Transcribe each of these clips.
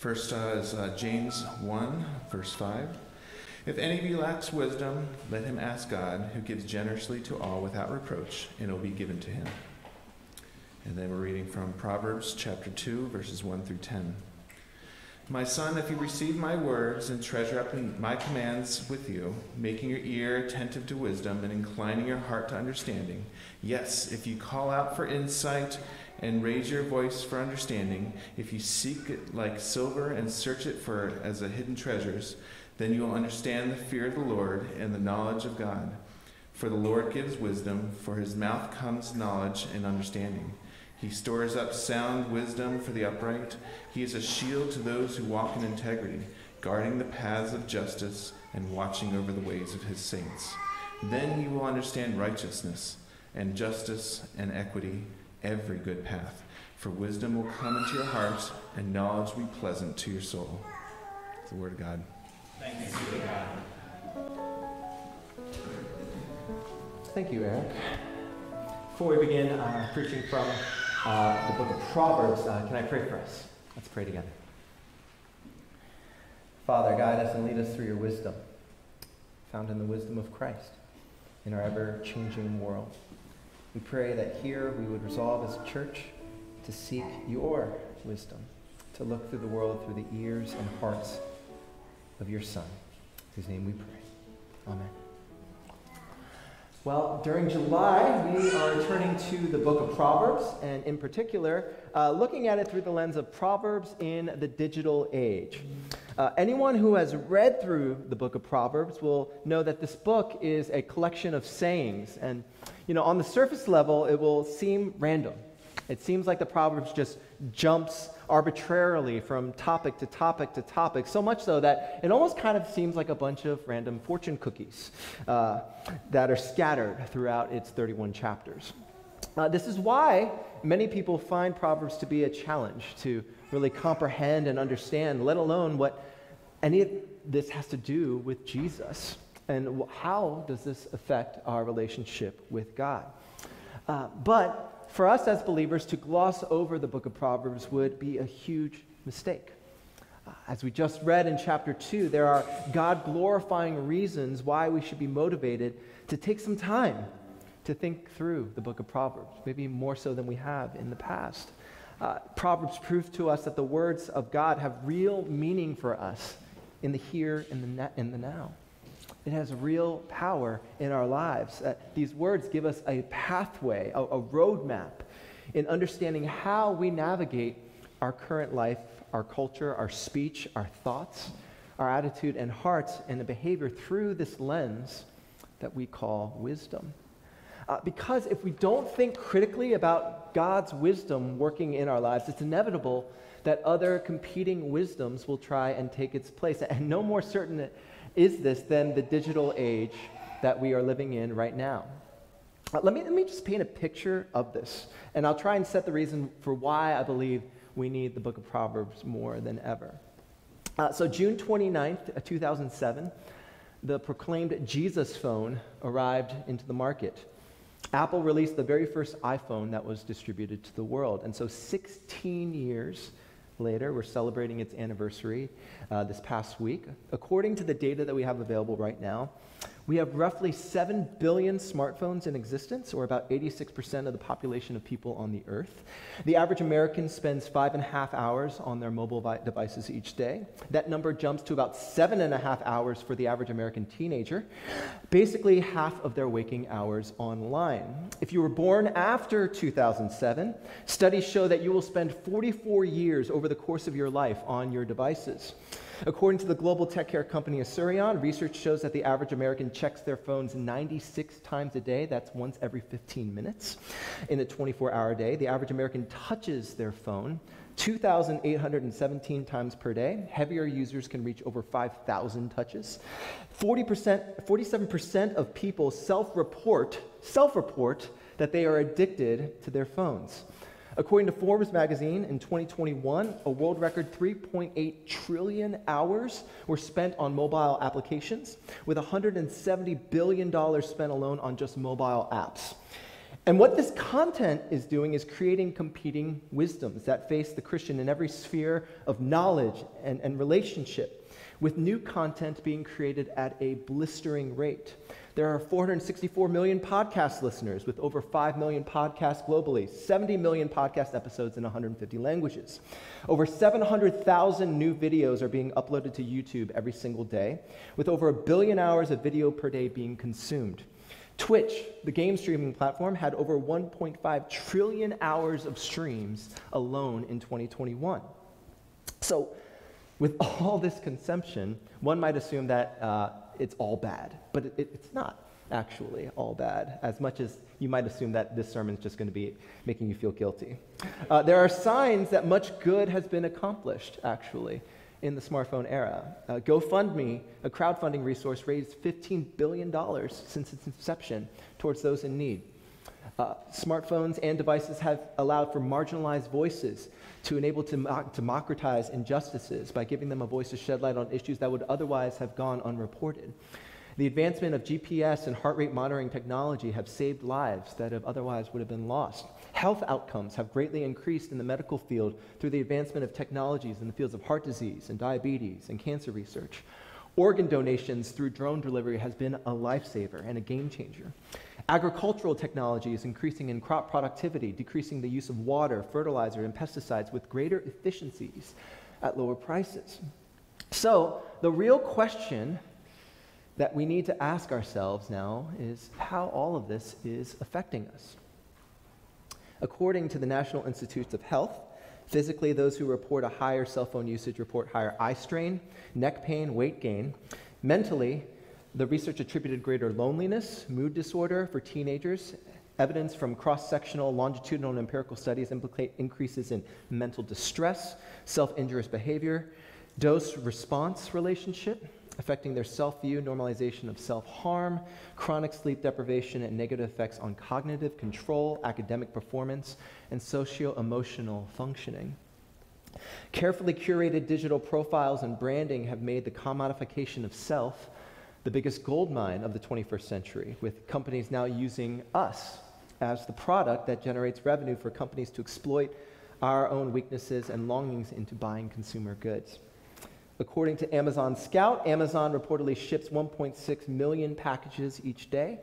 First uh, is uh, James 1, verse 5. If any of you lacks wisdom, let him ask God, who gives generously to all without reproach, and it will be given to him. And then we're reading from Proverbs chapter 2, verses 1 through 10. My son, if you receive my words and treasure up my commands with you, making your ear attentive to wisdom and inclining your heart to understanding, yes, if you call out for insight and raise your voice for understanding, if you seek it like silver and search it for as a hidden treasures, then you will understand the fear of the Lord and the knowledge of God. For the Lord gives wisdom, for his mouth comes knowledge and understanding. He stores up sound wisdom for the upright. He is a shield to those who walk in integrity, guarding the paths of justice and watching over the ways of his saints. Then you will understand righteousness and justice and equity, every good path. For wisdom will come into your hearts, and knowledge will be pleasant to your soul. It's the word of God. Thanks be to God. Thank you, Eric. Before we begin uh, preaching from uh, the book of Proverbs, uh, can I pray for us? Let's pray together. Father, guide us and lead us through your wisdom, found in the wisdom of Christ in our ever changing world. We pray that here we would resolve as a church to seek your wisdom, to look through the world through the ears and hearts of your Son, whose name we pray. Amen. Well, during July, we are turning to the book of Proverbs, and in particular, uh, looking at it through the lens of Proverbs in the digital age. Uh, anyone who has read through the book of Proverbs will know that this book is a collection of sayings. And, you know, on the surface level, it will seem random. It seems like the Proverbs just jumps arbitrarily from topic to topic to topic, so much so that it almost kind of seems like a bunch of random fortune cookies uh, that are scattered throughout its 31 chapters. Uh, this is why many people find Proverbs to be a challenge to really comprehend and understand, let alone what any of this has to do with Jesus. And how does this affect our relationship with God? Uh, but for us as believers to gloss over the book of Proverbs would be a huge mistake. Uh, as we just read in chapter 2, there are God glorifying reasons why we should be motivated to take some time to think through the book of Proverbs, maybe more so than we have in the past. Uh, Proverbs prove to us that the words of God have real meaning for us in the here and the, in the now. It has real power in our lives. Uh, these words give us a pathway, a, a roadmap in understanding how we navigate our current life, our culture, our speech, our thoughts, our attitude and hearts and the behavior through this lens that we call wisdom. Uh, because if we don't think critically about God's wisdom working in our lives, it's inevitable that other competing wisdoms will try and take its place. And no more certain is this then the digital age that we are living in right now? Uh, let, me, let me just paint a picture of this, and I'll try and set the reason for why I believe we need the book of Proverbs more than ever. Uh, so, June 29th, uh, 2007, the proclaimed Jesus phone arrived into the market. Apple released the very first iPhone that was distributed to the world. And so, 16 years later. We're celebrating its anniversary uh, this past week. According to the data that we have available right now, we have roughly 7 billion smartphones in existence, or about 86% of the population of people on the earth. The average American spends five and a half hours on their mobile vi- devices each day. That number jumps to about seven and a half hours for the average American teenager, basically half of their waking hours online. If you were born after 2007, studies show that you will spend 44 years over the course of your life on your devices. According to the global tech care company Asurion, research shows that the average American checks their phones 96 times a day. That's once every 15 minutes in a 24 hour day. The average American touches their phone 2,817 times per day. Heavier users can reach over 5,000 touches. 40%, 47% of people self report, self report that they are addicted to their phones. According to Forbes magazine, in 2021, a world record 3.8 trillion hours were spent on mobile applications, with $170 billion spent alone on just mobile apps. And what this content is doing is creating competing wisdoms that face the Christian in every sphere of knowledge and, and relationship, with new content being created at a blistering rate. There are 464 million podcast listeners with over 5 million podcasts globally, 70 million podcast episodes in 150 languages. Over 700,000 new videos are being uploaded to YouTube every single day, with over a billion hours of video per day being consumed. Twitch, the game streaming platform, had over 1.5 trillion hours of streams alone in 2021. So, with all this consumption, one might assume that uh, it's all bad, but it, it's not actually all bad, as much as you might assume that this sermon is just going to be making you feel guilty. Uh, there are signs that much good has been accomplished, actually in the smartphone era. Uh, GoFundMe, a crowdfunding resource, raised $15 billion since its inception towards those in need. Uh, smartphones and devices have allowed for marginalized voices to enable to democratize injustices by giving them a voice to shed light on issues that would otherwise have gone unreported. The advancement of GPS and heart rate monitoring technology have saved lives that have otherwise would have been lost. Health outcomes have greatly increased in the medical field through the advancement of technologies in the fields of heart disease and diabetes and cancer research. Organ donations through drone delivery has been a lifesaver and a game changer. Agricultural technology is increasing in crop productivity, decreasing the use of water, fertilizer, and pesticides with greater efficiencies at lower prices. So, the real question that we need to ask ourselves now is how all of this is affecting us. According to the National Institutes of Health, physically, those who report a higher cell phone usage report higher eye strain, neck pain, weight gain. Mentally, the research attributed greater loneliness, mood disorder for teenagers. Evidence from cross sectional, longitudinal, and empirical studies implicate increases in mental distress, self injurious behavior, dose response relationship, affecting their self view, normalization of self harm, chronic sleep deprivation, and negative effects on cognitive control, academic performance, and socio emotional functioning. Carefully curated digital profiles and branding have made the commodification of self the biggest gold mine of the 21st century, with companies now using us as the product that generates revenue for companies to exploit our own weaknesses and longings into buying consumer goods. According to Amazon Scout, Amazon reportedly ships 1.6 million packages each day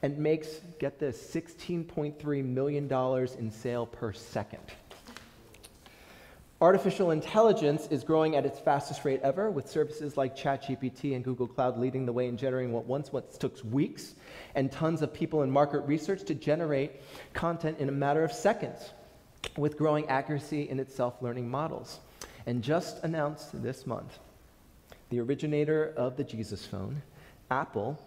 and makes, get this, $16.3 million in sale per second. Artificial intelligence is growing at its fastest rate ever, with services like ChatGPT and Google Cloud leading the way in generating what once took weeks and tons of people in market research to generate content in a matter of seconds, with growing accuracy in its self learning models and just announced this month the originator of the Jesus phone, Apple,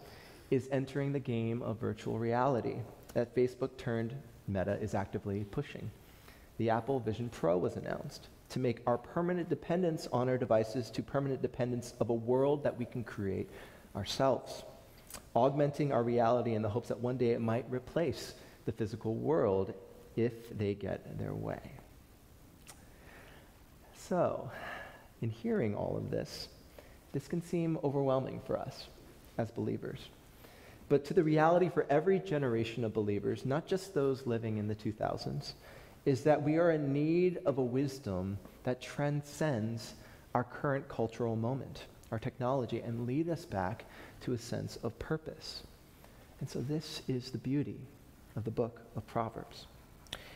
is entering the game of virtual reality that Facebook turned Meta is actively pushing. The Apple Vision Pro was announced to make our permanent dependence on our devices to permanent dependence of a world that we can create ourselves, augmenting our reality in the hopes that one day it might replace the physical world if they get their way. So, in hearing all of this, this can seem overwhelming for us as believers. But to the reality for every generation of believers, not just those living in the 2000s, is that we are in need of a wisdom that transcends our current cultural moment, our technology, and lead us back to a sense of purpose. And so this is the beauty of the book of Proverbs.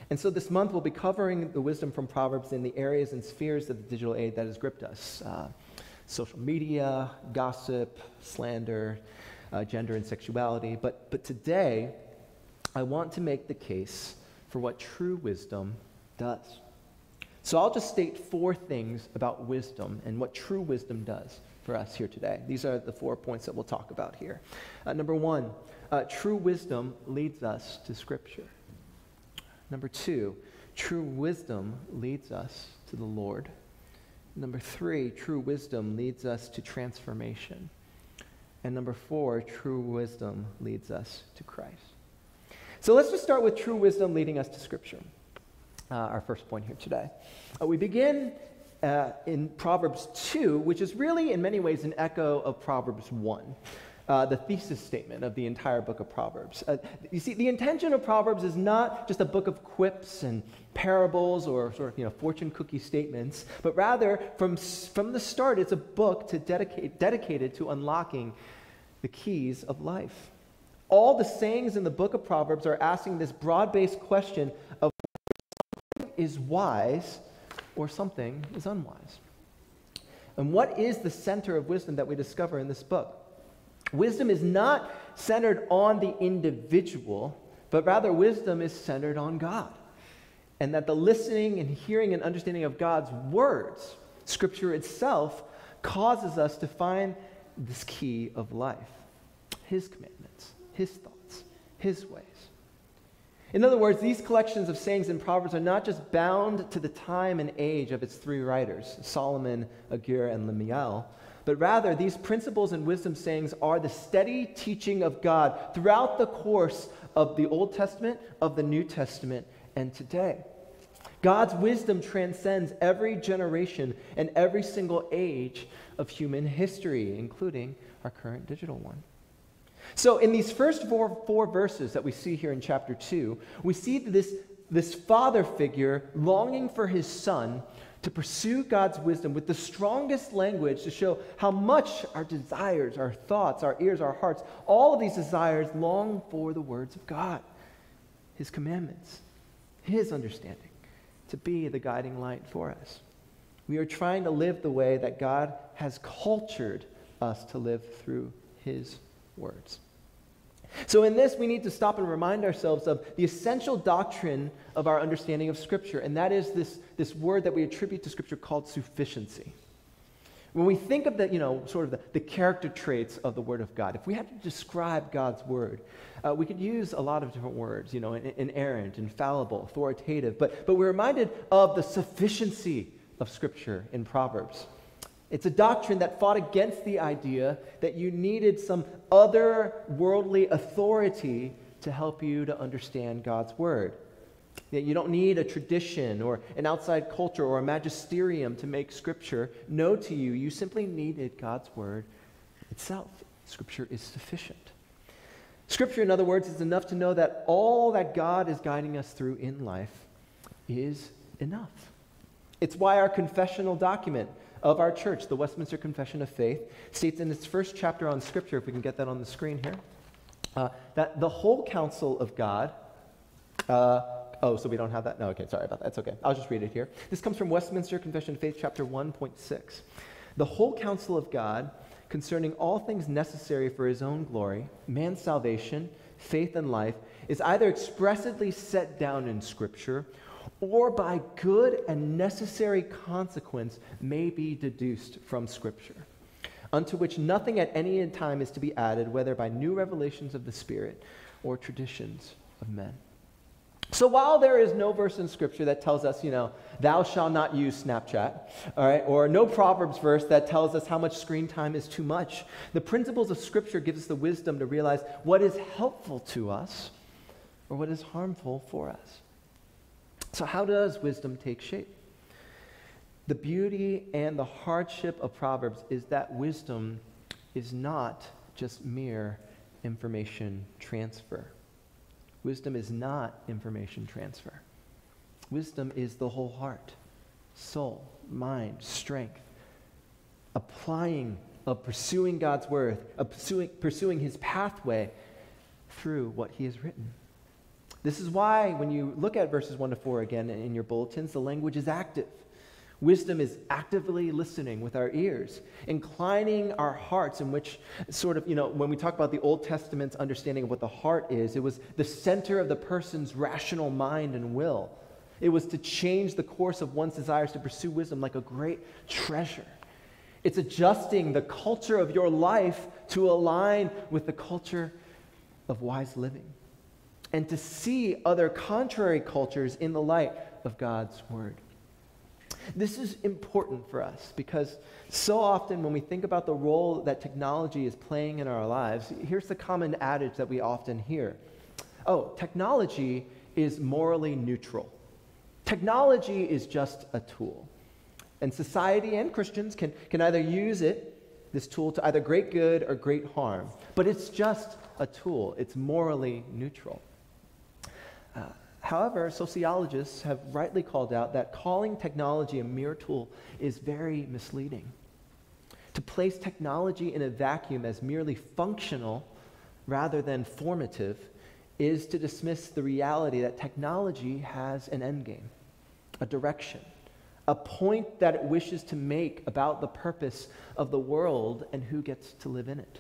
And so this month we'll be covering the wisdom from Proverbs in the areas and spheres of the digital age that has gripped us uh, social media, gossip, slander, uh, gender and sexuality. But, but today, I want to make the case for what true wisdom does. So I'll just state four things about wisdom and what true wisdom does for us here today. These are the four points that we'll talk about here. Uh, number one, uh, true wisdom leads us to Scripture. Number two, true wisdom leads us to the Lord. Number three, true wisdom leads us to transformation. And number four, true wisdom leads us to Christ. So let's just start with true wisdom leading us to Scripture. Uh, our first point here today. Uh, we begin uh, in Proverbs 2, which is really, in many ways, an echo of Proverbs 1. Uh, the thesis statement of the entire book of Proverbs. Uh, you see, the intention of Proverbs is not just a book of quips and parables or sort of you know, fortune cookie statements, but rather from, from the start, it's a book to dedicate, dedicated to unlocking the keys of life. All the sayings in the book of Proverbs are asking this broad based question of something is wise or something is unwise. And what is the center of wisdom that we discover in this book? Wisdom is not centered on the individual, but rather wisdom is centered on God. And that the listening and hearing and understanding of God's words, Scripture itself, causes us to find this key of life His commandments, His thoughts, His ways. In other words, these collections of sayings and proverbs are not just bound to the time and age of its three writers, Solomon, Agur, and Lemuel, but rather these principles and wisdom sayings are the steady teaching of God throughout the course of the Old Testament, of the New Testament, and today. God's wisdom transcends every generation and every single age of human history, including our current digital one. So, in these first four, four verses that we see here in chapter 2, we see this, this father figure longing for his son to pursue God's wisdom with the strongest language to show how much our desires, our thoughts, our ears, our hearts, all of these desires long for the words of God, His commandments, His understanding, to be the guiding light for us. We are trying to live the way that God has cultured us to live through His words. So, in this, we need to stop and remind ourselves of the essential doctrine of our understanding of Scripture, and that is this, this word that we attribute to Scripture called sufficiency. When we think of the, you know, sort of the, the character traits of the Word of God, if we had to describe God's Word, uh, we could use a lot of different words, you know, inerrant, infallible, authoritative, but, but we're reminded of the sufficiency of Scripture in Proverbs. It's a doctrine that fought against the idea that you needed some other worldly authority to help you to understand God's word. That you don't need a tradition or an outside culture or a magisterium to make Scripture know to you. You simply needed God's word itself. Scripture is sufficient. Scripture, in other words, is enough to know that all that God is guiding us through in life is enough. It's why our confessional document of our church, the Westminster Confession of Faith, states in its first chapter on Scripture, if we can get that on the screen here, uh, that the whole counsel of God. Uh, oh, so we don't have that? No, okay, sorry about that. That's okay. I'll just read it here. This comes from Westminster Confession of Faith, chapter 1.6. The whole counsel of God concerning all things necessary for his own glory, man's salvation, faith, and life, is either expressly set down in Scripture or by good and necessary consequence may be deduced from Scripture, unto which nothing at any time is to be added, whether by new revelations of the Spirit or traditions of men. So while there is no verse in Scripture that tells us, you know, thou shalt not use Snapchat, all right, or no Proverbs verse that tells us how much screen time is too much, the principles of Scripture give us the wisdom to realize what is helpful to us or what is harmful for us. So, how does wisdom take shape? The beauty and the hardship of Proverbs is that wisdom is not just mere information transfer. Wisdom is not information transfer. Wisdom is the whole heart, soul, mind, strength, applying of pursuing God's word, of pursuing, pursuing his pathway through what he has written. This is why, when you look at verses 1 to 4 again in your bulletins, the language is active. Wisdom is actively listening with our ears, inclining our hearts, in which, sort of, you know, when we talk about the Old Testament's understanding of what the heart is, it was the center of the person's rational mind and will. It was to change the course of one's desires to pursue wisdom like a great treasure. It's adjusting the culture of your life to align with the culture of wise living and to see other contrary cultures in the light of God's word. This is important for us because so often when we think about the role that technology is playing in our lives, here's the common adage that we often hear Oh, technology is morally neutral. Technology is just a tool. And society and Christians can, can either use it this tool to either great good or great harm. But it's just a tool, it's morally neutral. However, sociologists have rightly called out that calling technology a mere tool is very misleading. To place technology in a vacuum as merely functional rather than formative is to dismiss the reality that technology has an endgame, a direction, a point that it wishes to make about the purpose of the world and who gets to live in it.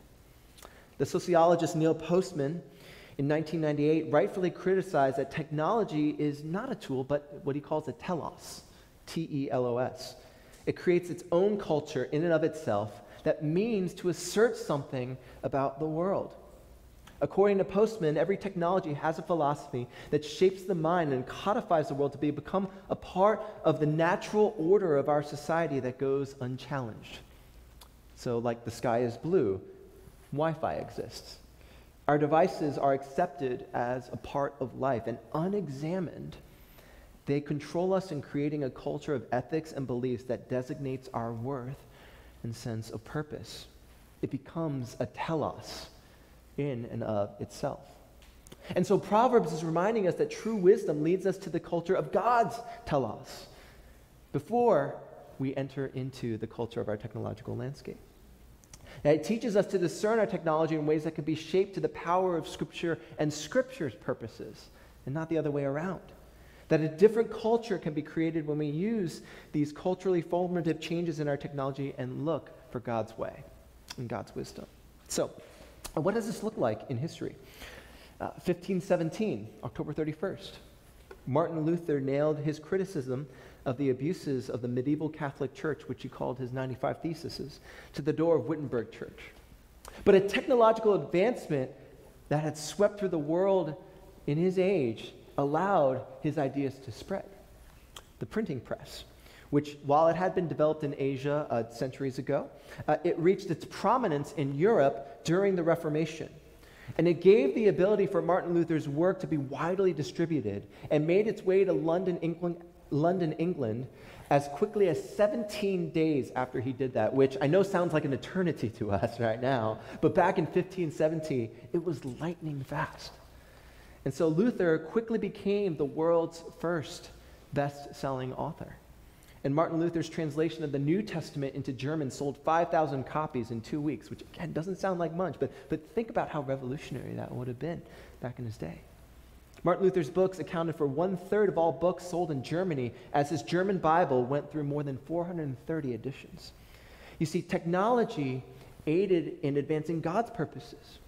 The sociologist Neil Postman in 1998 rightfully criticized that technology is not a tool, but what he calls a telos, T E L O S. It creates its own culture in and of itself that means to assert something about the world. According to Postman, every technology has a philosophy that shapes the mind and codifies the world to be, become a part of the natural order of our society that goes unchallenged. So, like the sky is blue, Wi Fi exists. Our devices are accepted as a part of life, and unexamined, they control us in creating a culture of ethics and beliefs that designates our worth and sense of purpose. It becomes a telos in and of itself. And so Proverbs is reminding us that true wisdom leads us to the culture of God's telos before we enter into the culture of our technological landscape. Now, it teaches us to discern our technology in ways that can be shaped to the power of Scripture and Scripture's purposes, and not the other way around. That a different culture can be created when we use these culturally formative changes in our technology and look for God's way and God's wisdom. So, what does this look like in history? Uh, 1517, October 31st, Martin Luther nailed his criticism of the abuses of the medieval Catholic Church, which he called his 95 Theses, to the door of Wittenberg Church. But a technological advancement that had swept through the world in his age allowed his ideas to spread. The printing press, which, while it had been developed in Asia uh, centuries ago, uh, it reached its prominence in Europe during the Reformation. And it gave the ability for Martin Luther's work to be widely distributed and made its way to London, England, London, England as quickly as 17 days after he did that, which I know sounds like an eternity to us right now, but back in 1570, it was lightning fast. And so Luther quickly became the world's first best selling author. And Martin Luther's translation of the New Testament into German sold 5,000 copies in two weeks, which again doesn't sound like much, but, but think about how revolutionary that would have been back in his day. Martin Luther's books accounted for one third of all books sold in Germany, as his German Bible went through more than 430 editions. You see, technology aided in advancing God's purposes,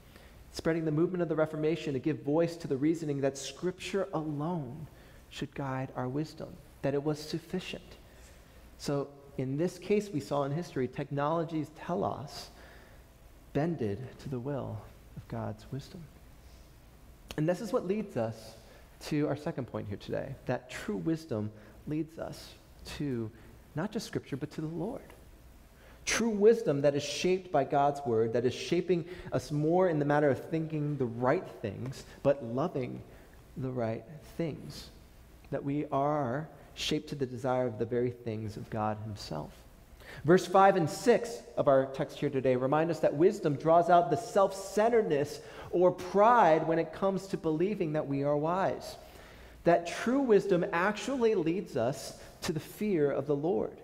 spreading the movement of the Reformation to give voice to the reasoning that Scripture alone should guide our wisdom, that it was sufficient. So, in this case, we saw in history, technologies telos bended to the will of God's wisdom. And this is what leads us to our second point here today that true wisdom leads us to not just Scripture, but to the Lord. True wisdom that is shaped by God's word, that is shaping us more in the matter of thinking the right things, but loving the right things. That we are shaped to the desire of the very things of God Himself. Verse 5 and 6 of our text here today remind us that wisdom draws out the self centeredness or pride when it comes to believing that we are wise. That true wisdom actually leads us to the fear of the Lord.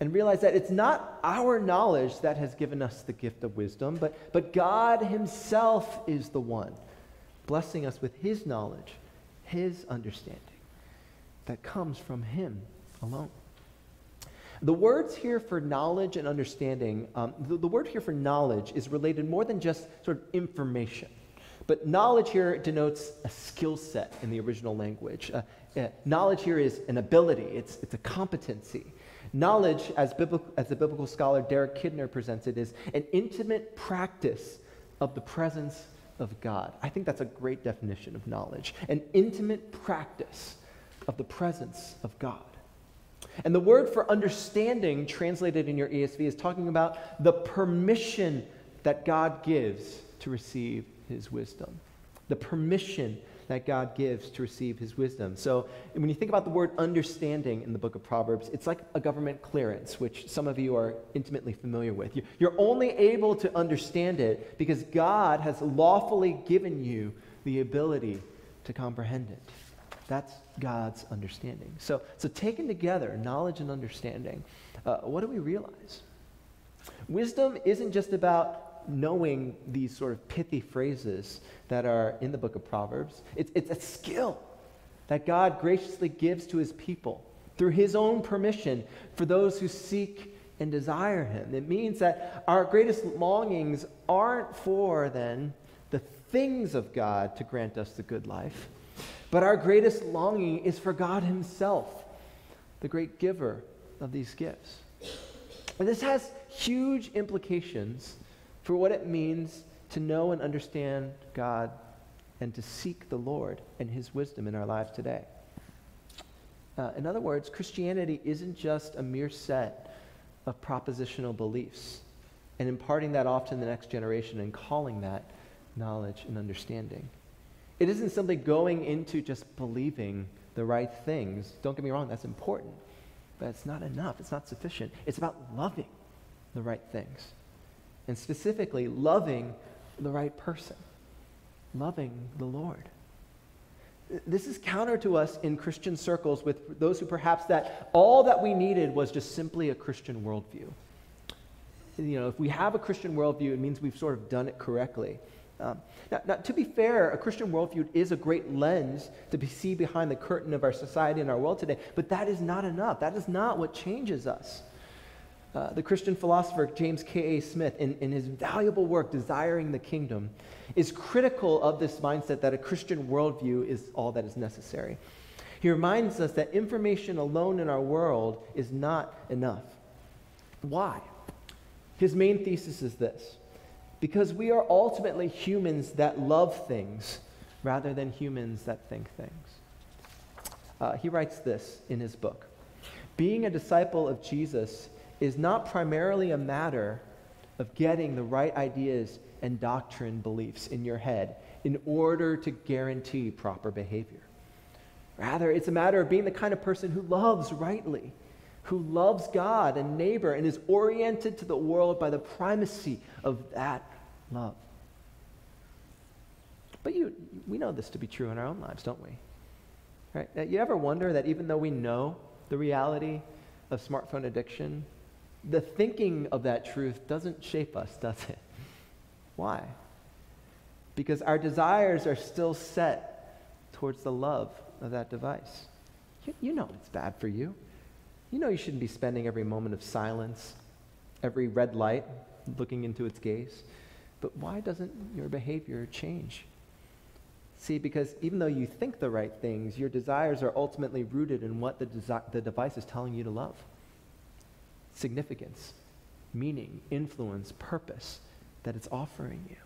And realize that it's not our knowledge that has given us the gift of wisdom, but, but God Himself is the one blessing us with His knowledge, His understanding that comes from Him alone. The words here for knowledge and understanding, um, the, the, word here for knowledge is related more than just sort of information. But knowledge here denotes a skill set in the original language. Uh, uh, knowledge here is an ability, it's, it's a competency. Knowledge, as, biblical, as the biblical scholar Derek Kidner presents it, is an intimate practice of the presence of God. I think that's a great definition of knowledge an intimate practice of the presence of God. And the word for understanding, translated in your ESV, is talking about the permission that God gives to receive his wisdom. The permission that God gives to receive his wisdom. So when you think about the word understanding in the book of Proverbs, it's like a government clearance, which some of you are intimately familiar with. You're only able to understand it because God has lawfully given you the ability to comprehend it. That's God's understanding. So, so taken together, knowledge and understanding, uh, what do we realize? Wisdom isn't just about knowing these sort of pithy phrases that are in the book of Proverbs. It's, it's a skill that God graciously gives to his people through his own permission for those who seek and desire him. It means that our greatest longings aren't for, then, the things of God to grant us the good life, but our greatest longing is for God himself, the great giver of these gifts. And this has huge implications for what it means to know and understand God and to seek the Lord and His wisdom in our lives today. Uh, in other words, Christianity isn't just a mere set of propositional beliefs and imparting that off to the next generation and calling that knowledge and understanding. It isn't simply going into just believing the right things. Don't get me wrong, that's important. But it's not enough, it's not sufficient. It's about loving the right things and specifically loving the right person, loving the Lord. This is counter to us in Christian circles with those who perhaps that all that we needed was just simply a Christian worldview. You know, if we have a Christian worldview, it means we've sort of done it correctly. Um, now, now, to be fair, a Christian worldview is a great lens to be, see behind the curtain of our society and our world today, but that is not enough. That is not what changes us. Uh, the Christian philosopher James K.A. Smith, in, in his valuable work, Desiring the Kingdom, is critical of this mindset that a Christian worldview is all that is necessary. He reminds us that information alone in our world is not enough. Why? His main thesis is this because we are ultimately humans that love things rather than humans that think things. Uh, he writes this in his book Being a disciple of Jesus is not primarily a matter of getting the right ideas and doctrine beliefs in your head in order to guarantee proper behavior. Rather, it's a matter of being the kind of person who loves rightly, who loves God and neighbor, and is oriented to the world by the primacy of that love. But you, we know this to be true in our own lives, don't we? Right? You ever wonder that even though we know the reality of smartphone addiction, the thinking of that truth doesn't shape us, does it? Why? Because our desires are still set towards the love of that device. You, you, know it's bad for you. You know you shouldn't be spending every moment of silence, every red light looking into its gaze. But why doesn't your behavior change? See, because even though you think the right things, your desires are ultimately rooted in what the, desi- the device is telling you to love significance, meaning, influence, purpose that it's offering you.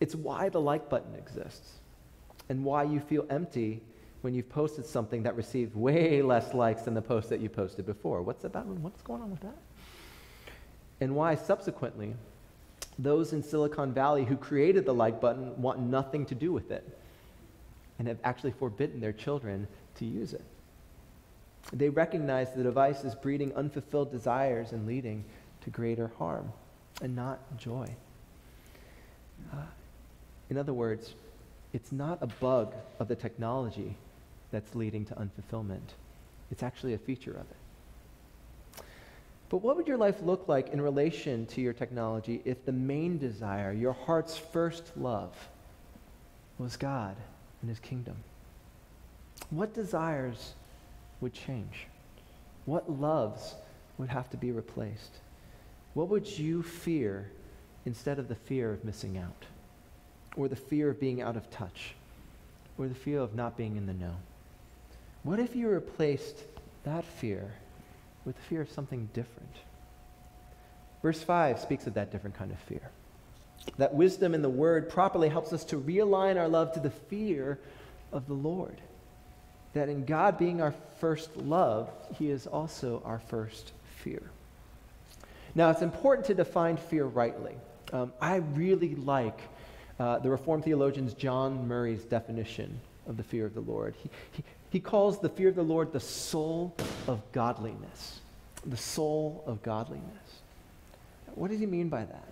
It's why the like button exists and why you feel empty when you've posted something that received way less likes than the post that you posted before. What's about what's going on with that? And why subsequently those in Silicon Valley who created the like button want nothing to do with it and have actually forbidden their children to use it. They recognize the device is breeding unfulfilled desires and leading to greater harm and not joy. Uh, in other words, it's not a bug of the technology that's leading to unfulfillment. It's actually a feature of it. But what would your life look like in relation to your technology if the main desire, your heart's first love, was God and His kingdom? What desires would change? What loves would have to be replaced? What would you fear instead of the fear of missing out? Or the fear of being out of touch? Or the fear of not being in the know? What if you replaced that fear with fear of something different? Verse 5 speaks of that different kind of fear. That wisdom in the word properly helps us to realign our love to the fear of the Lord that in God being our first love, He is also our first fear. Now, it's important to define fear rightly. Um, I really like uh, the Reformed theologian John Murray's definition of the fear of the Lord. He, he, he calls the fear of the Lord the soul of godliness. The soul of godliness. What does he mean by that?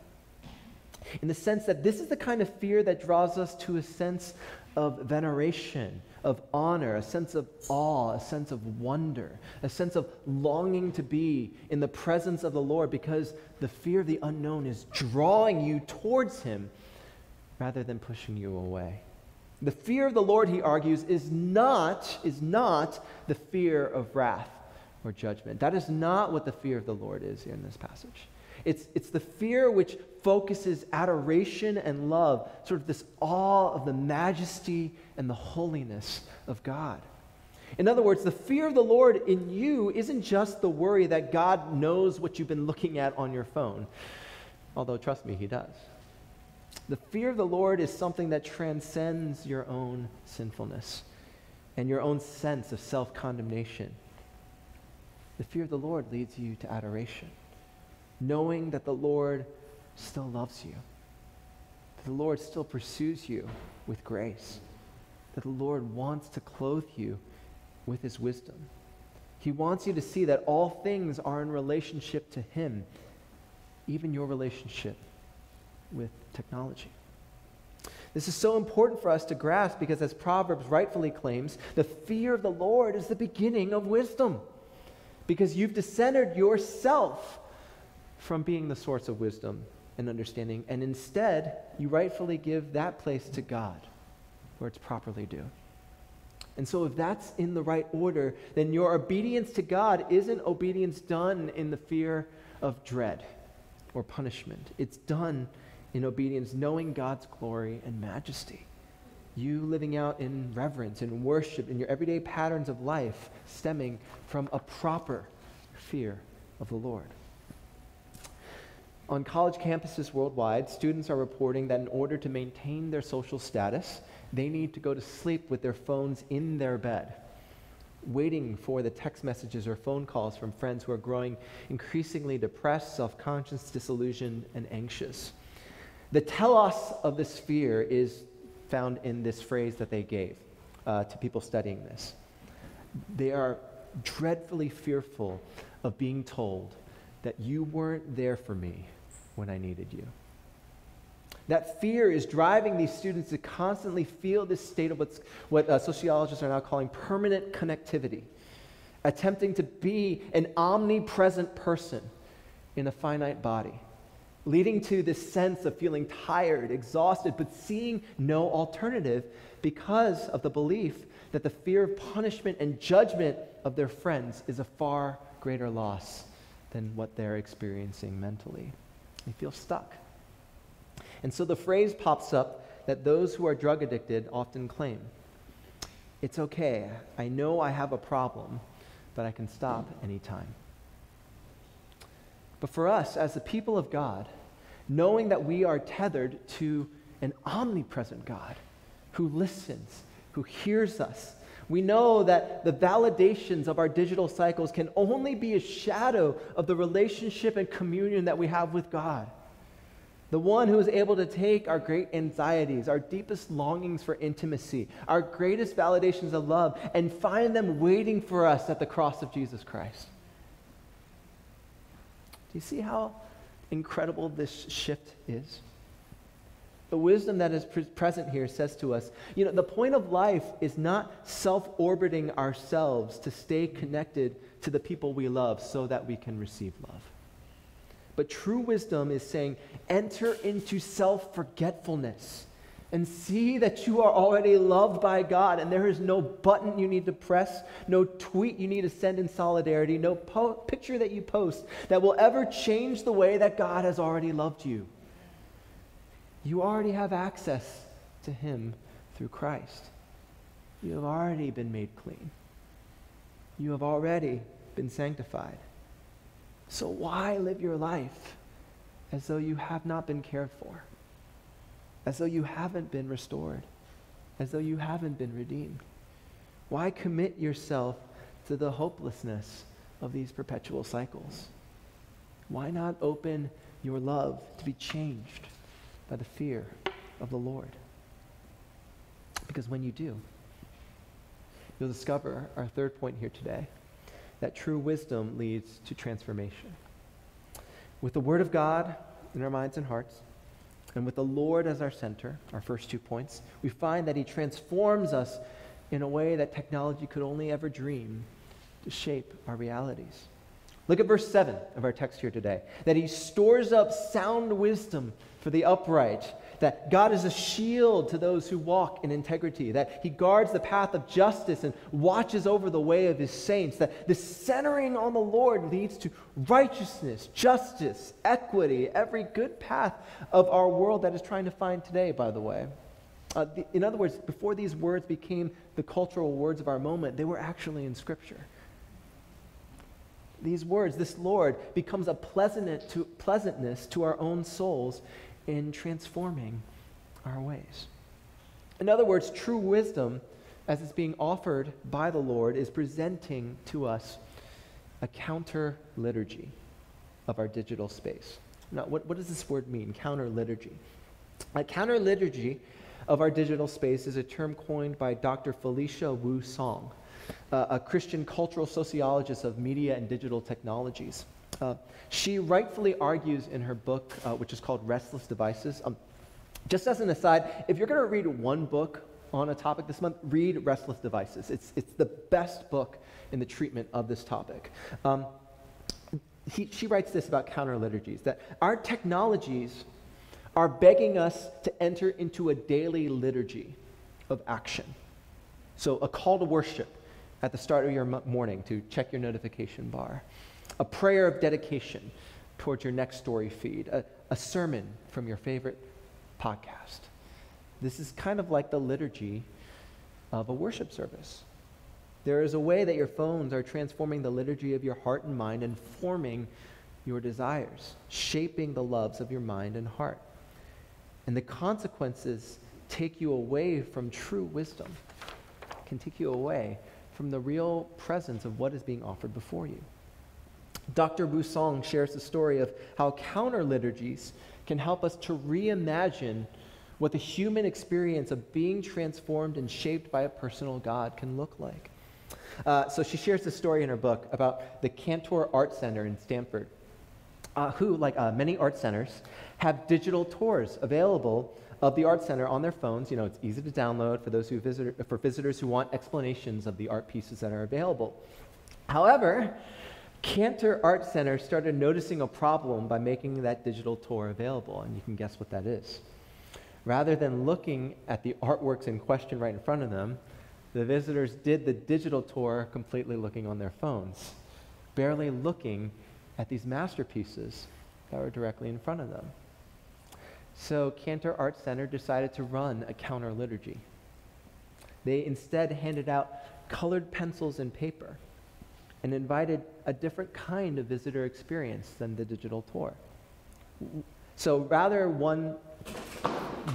In the sense that this is the kind of fear that draws us to a sense of veneration, of honor, a sense of awe, a sense of wonder, a sense of longing to be in the presence of the Lord because the fear of the unknown is drawing you towards Him rather than pushing you away. The fear of the Lord, he argues, is not, is not the fear of wrath or judgment. That is not what the fear of the Lord is in this passage. It's, it's the fear which focuses adoration and love, sort of this awe of the majesty and the holiness of God. In other words, the fear of the Lord in you isn't just the worry that God knows what you've been looking at on your phone, although, trust me, He does. The fear of the Lord is something that transcends your own sinfulness and your own sense of self condemnation. The fear of the Lord leads you to adoration knowing that the Lord still loves you, that the Lord still pursues you with grace, that the Lord wants to clothe you with his wisdom. He wants you to see that all things are in relationship to him, even your relationship with technology. This is so important for us to grasp because, as Proverbs rightfully claims, the fear of the Lord is the beginning of wisdom. Because you've discentered yourself from being the source of wisdom and understanding, and instead, you rightfully give that place to God where it's properly due. And so, if that's in the right order, then your obedience to God isn't obedience done in the fear of dread or punishment. It's done in obedience, knowing God's glory and majesty. You living out in reverence and worship in your everyday patterns of life, stemming from a proper fear of the Lord. On college campuses worldwide, students are reporting that in order to maintain their social status, they need to go to sleep with their phones in their bed, waiting for the text messages or phone calls from friends who are growing increasingly depressed, self conscious, disillusioned, and anxious. The telos of this fear is found in this phrase that they gave uh, to people studying this. They are dreadfully fearful of being told that you weren't there for me when I needed you. That fear is driving these students to constantly feel this state of what's, what uh, sociologists are now calling permanent connectivity, attempting to be an omnipresent person in a finite body, leading to this sense of feeling tired, exhausted, but seeing no alternative because of the belief that the fear of punishment and judgment of their friends is a far greater loss than what they're experiencing mentally. They feel stuck. And so the phrase pops up that those who are drug addicted often claim It's okay. I know I have a problem, but I can stop anytime. But for us, as the people of God, knowing that we are tethered to an omnipresent God who listens, who hears us, we know that the validations of our digital cycles can only be a shadow of the relationship and communion that we have with God. The one who is able to take our great anxieties, our deepest longings for intimacy, our greatest validations of love, and find them waiting for us at the cross of Jesus Christ. You see how incredible this shift is? The wisdom that is pre- present here says to us, you know, the point of life is not self orbiting ourselves to stay connected to the people we love so that we can receive love. But true wisdom is saying, enter into self forgetfulness and see that you are already loved by God, and there is no button you need to press, no tweet you need to send in solidarity, no po- picture that you post that will ever change the way that God has already loved you. You already have access to Him through Christ. You have already been made clean. You have already been sanctified. So why live your life as though you have not been cared for? As though you haven't been restored? As though you haven't been redeemed? Why commit yourself to the hopelessness of these perpetual cycles? Why not open your love to be changed? by the fear of the Lord. Because when you do, you'll discover our third point here today that true wisdom leads to transformation. With the Word of God in our minds and hearts, and with the Lord as our center, our first two points, we find that He transforms us in a way that technology could only ever dream to shape our realities. Look at verse 7 of our text here today that He stores up sound wisdom for the upright that God is a shield to those who walk in integrity, that He guards the path of justice and watches over the way of His saints, that the centering on the Lord leads to righteousness, justice, equity, every good path of our world that is trying to find today, by the way. Uh, the, in other words, before these words became the cultural words of our moment, they were actually in Scripture. These words, this Lord, becomes a pleasant to, pleasantness to our own souls in transforming our ways. In other words, true wisdom, as it's being offered by the Lord, is presenting to us a counter liturgy of our digital space. Now, what, what does this word mean, counter liturgy? A counter liturgy of our digital space is a term coined by Dr. Felicia Wu Song, uh, a Christian cultural sociologist of media and digital technologies. Uh, she rightfully argues in her book, uh, which is called Restless Devices. Um, just as an aside, if you're going to read one book on a topic this month, read Restless Devices. It's, it's the best book in the treatment of this topic. Um, he, she writes this about counter liturgies that our technologies are begging us to enter into a daily liturgy of action. So, a call to worship at the start of your morning to check your notification bar a prayer of dedication towards your next story feed, a, a sermon from your favorite podcast. This is kind of like the liturgy of a worship service. There is a way that your phones are transforming the liturgy of your heart and mind and forming your desires, shaping the loves of your mind and heart. And the consequences take you away from true wisdom, can take you away from the real presence of what is being offered before you. Dr. Wu Song shares the story of how counter liturgies can help us to reimagine what the human experience of being transformed and shaped by a personal God can look like. Uh, so she shares this story in her book about the Cantor Art Center in Stanford, uh, who, like uh, many art centers, have digital tours available of the art center on their phones. You know, it's easy to download for those who visit, for visitors who want explanations of the art pieces that are available. However, Cantor Art Center started noticing a problem by making that digital tour available, and you can guess what that is. Rather than looking at the artworks in question right in front of them, the visitors did the digital tour completely looking on their phones, barely looking at these masterpieces that were directly in front of them. So Cantor Art Center decided to run a counter liturgy. They instead handed out colored pencils and paper and invited a different kind of visitor experience than the digital tour. So rather one,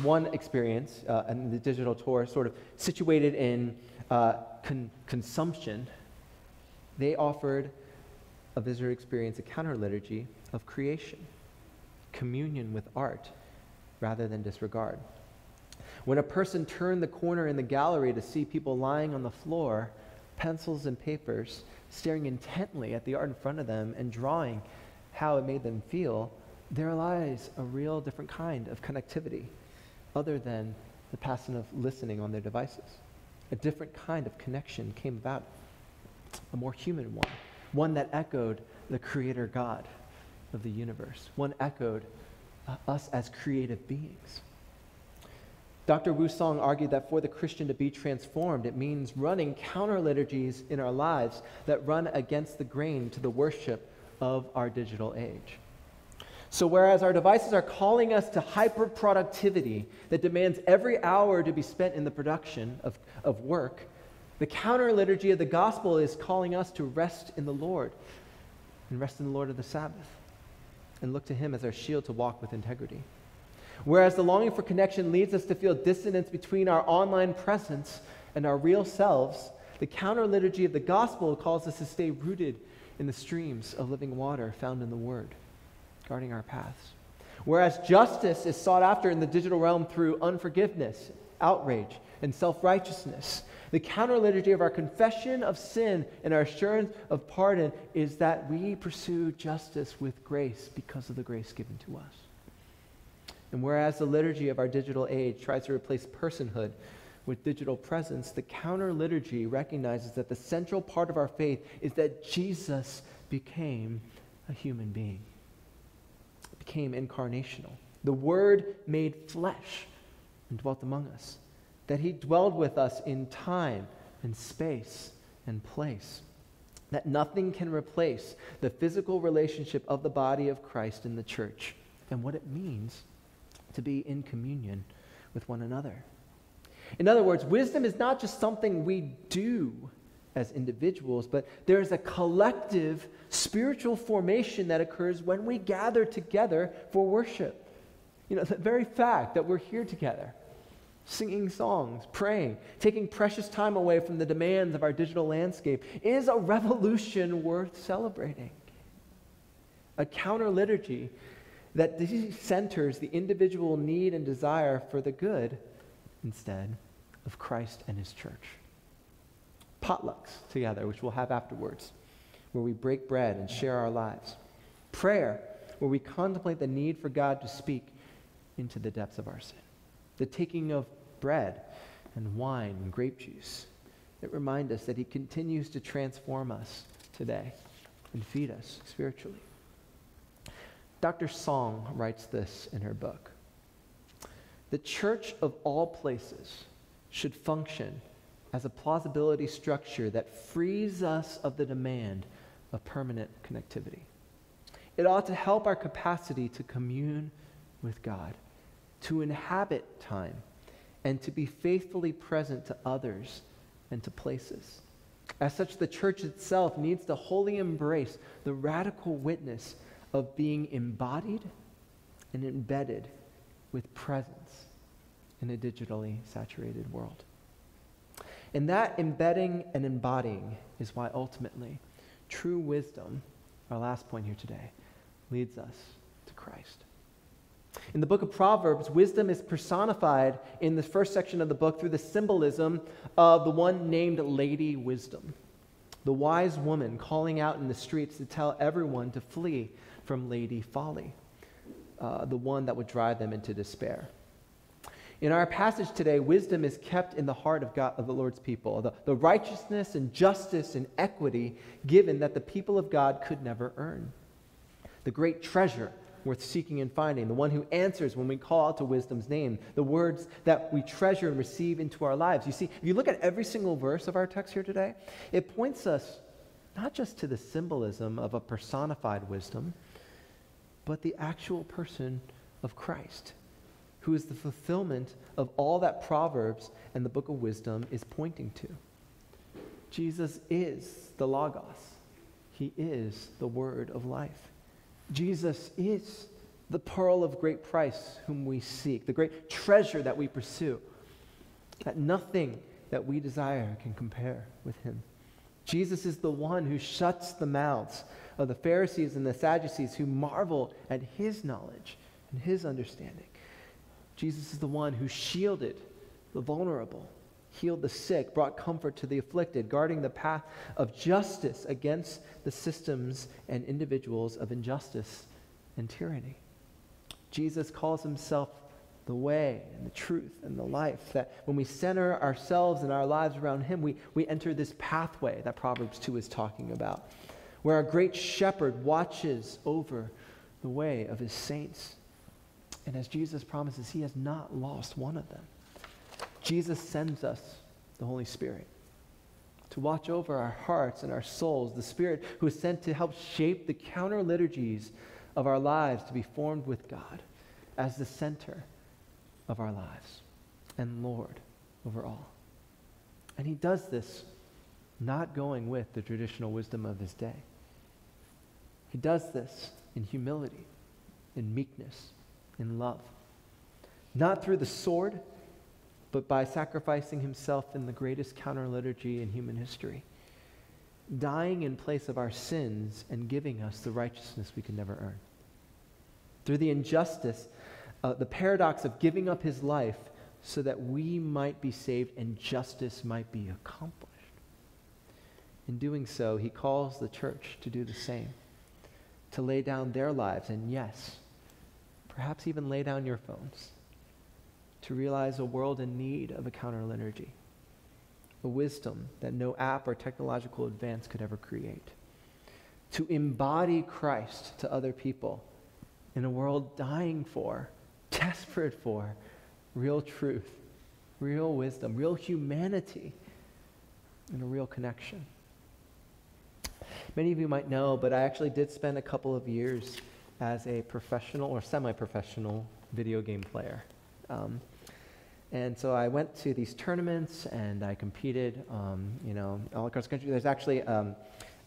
one experience uh, and the digital tour sort of situated in uh, con- consumption, they offered a visitor experience, a counter liturgy of creation, communion with art rather than disregard. When a person turned the corner in the gallery to see people lying on the floor, pencils and papers, staring intently at the art in front of them and drawing how it made them feel, there lies a real different kind of connectivity other than the passive of listening on their devices. A different kind of connection came about, a more human one, one that echoed the Creator God of the universe, one echoed uh, us as creative beings. Dr. Wu Song argued that for the Christian to be transformed, it means running counter liturgies in our lives that run against the grain to the worship of our digital age. So, whereas our devices are calling us to hyper productivity that demands every hour to be spent in the production of, of work, the counter liturgy of the gospel is calling us to rest in the Lord and rest in the Lord of the Sabbath and look to Him as our shield to walk with integrity. Whereas the longing for connection leads us to feel dissonance between our online presence and our real selves, the counter liturgy of the gospel calls us to stay rooted in the streams of living water found in the Word, guarding our paths. Whereas justice is sought after in the digital realm through unforgiveness, outrage, and self righteousness, the counter liturgy of our confession of sin and our assurance of pardon is that we pursue justice with grace because of the grace given to us. And whereas the liturgy of our digital age tries to replace personhood with digital presence, the counter liturgy recognizes that the central part of our faith is that Jesus became a human being, became incarnational. The Word made flesh and dwelt among us that he dwelled with us in time and space and place. That nothing can replace the physical relationship of the body of Christ in the church and what it means to be in communion with one another. In other words, wisdom is not just something we do as individuals, but there is a collective spiritual formation that occurs when we gather together for worship. You know, the very fact that we're here together singing songs, praying, taking precious time away from the demands of our digital landscape is a revolution worth celebrating. A counter liturgy that centers the individual need and desire for the good instead of Christ and his church. Potlucks together, which we'll have afterwards, where we break bread and share our lives. Prayer, where we contemplate the need for God to speak into the depths of our sin. The taking of bread and wine and grape juice that remind us that He continues to transform us today and feed us spiritually. Dr. Song writes this in her book The church of all places should function as a plausibility structure that frees us of the demand of permanent connectivity. It ought to help our capacity to commune with God, to inhabit time and to be faithfully present to others and to places. As such, the church itself needs to wholly embrace the radical witness of being embodied and embedded with presence in a digitally saturated world. And that embedding and embodying is why ultimately true wisdom, our last point here today, leads us to Christ. In the book of Proverbs, wisdom is personified in the first section of the book through the symbolism of the one named Lady Wisdom, the wise woman calling out in the streets to tell everyone to flee from Lady Folly, uh, the one that would drive them into despair. In our passage today, wisdom is kept in the heart of God, of the Lord's people, the, the righteousness and justice and equity given that the people of God could never earn. The great treasure worth seeking and finding, the one who answers when we call out to wisdom's name, the words that we treasure and receive into our lives. You see, if you look at every single verse of our text here today, it points us not just to the symbolism of a personified wisdom, but the actual person of Christ, who is the fulfillment of all that Proverbs and the book of wisdom is pointing to. Jesus is the Logos, He is the word of life. Jesus is the pearl of great price whom we seek, the great treasure that we pursue, that nothing that we desire can compare with him. Jesus is the one who shuts the mouths of the Pharisees and the Sadducees who marvel at his knowledge and his understanding. Jesus is the one who shielded the vulnerable, healed the sick, brought comfort to the afflicted, guarding the path of justice against the systems and individuals of injustice and tyranny. Jesus calls himself the way and the truth and the life. That when we center ourselves and our lives around him, we, we enter this pathway that Proverbs 2 is talking about, where our great shepherd watches over the way of his saints. And as Jesus promises, he has not lost one of them. Jesus sends us the Holy Spirit to watch over our hearts and our souls, the Spirit who is sent to help shape the counter liturgies of our lives to be formed with God as the center of our lives and Lord over all. And he does this not going with the traditional wisdom of his day. He does this in humility, in meekness, in love. Not through the sword, but by sacrificing himself in the greatest counter liturgy in human history, dying in place of our sins and giving us the righteousness we can never earn. through the injustice, uh, the paradox of giving up his life so that we might be saved and justice might be accomplished. In doing so, he calls the church to do the same, to lay down their lives, and yes, perhaps even lay down your phones, to realize a world in need of a counter liturgy, a wisdom that no app or technological advance could ever create, to embody Christ to other people in a world dying for, desperate for, real truth, real wisdom, real humanity, and a real connection. Many of you might know, but I actually did spend a couple of years as a professional or semi professional video game player. Um, and so I went to these tournaments and I competed, um, you know, all across the country. There's actually um,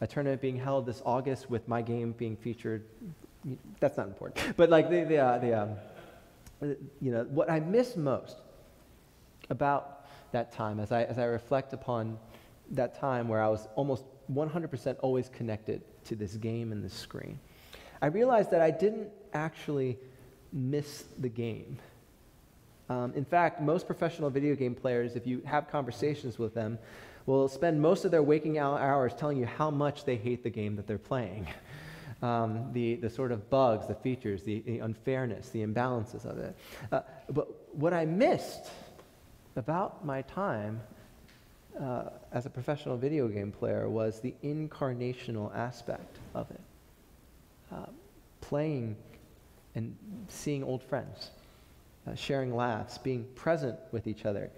a tournament being held this August with my game being featured. That's not important. But like the, the, uh, the um, you know, what I miss most about that time as I, as I reflect upon that time where I was almost 100% always connected to this game and this screen, I realized that I didn't actually miss the game. Um, in fact, most professional video game players, if you have conversations with them, will spend most of their waking hours telling you how much they hate the game that they're playing. Um, the, the sort of bugs, the features, the, the unfairness, the imbalances of it. Uh, but what I missed about my time uh, as a professional video game player was the incarnational aspect of it. Uh, playing and seeing old friends, uh, sharing laughs, being present with each other,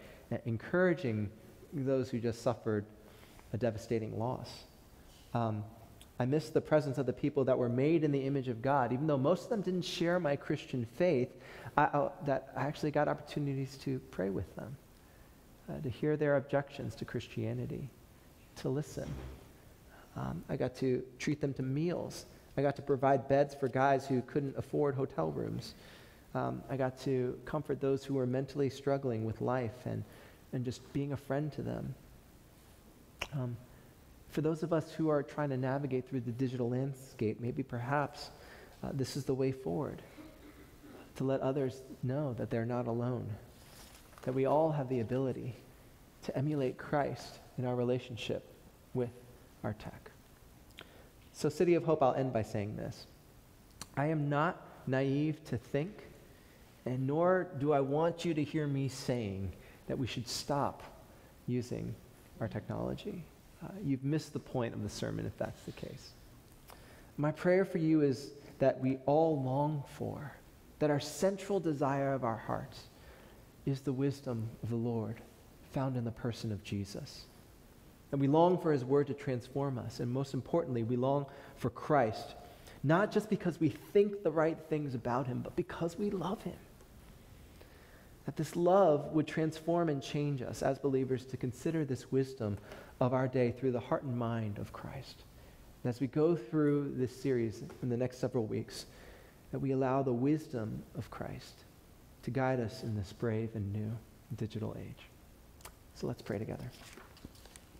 encouraging those who just suffered a devastating loss. Um, I missed the presence of the people that were made in the image of God, even though most of them didn't share my Christian faith. I, I, that I actually got opportunities to pray with them uh, to hear their objections to Christianity, to listen. Um, I got to treat them to meals. I got to provide beds for guys who couldn't afford hotel rooms. Um, I got to comfort those who were mentally struggling with life and, and just being a friend to them. Um, for those of us who are trying to navigate through the digital landscape, maybe perhaps uh, this is the way forward to let others know that they're not alone that we all have the ability to emulate Christ in our relationship with our tech. So, City of Hope, I'll end by saying this. I am not naive to think, and nor do I want you to hear me saying that we should stop using our technology. Uh, you've missed the point of the sermon if that's the case. My prayer for you is that we all long for, that our central desire of our hearts is the wisdom of the Lord found in the person of Jesus. And we long for his word to transform us. And most importantly, we long for Christ, not just because we think the right things about him, but because we love him. That this love would transform and change us as believers to consider this wisdom of our day through the heart and mind of Christ. And as we go through this series in the next several weeks, that we allow the wisdom of Christ to guide us in this brave and new digital age. So let's pray together.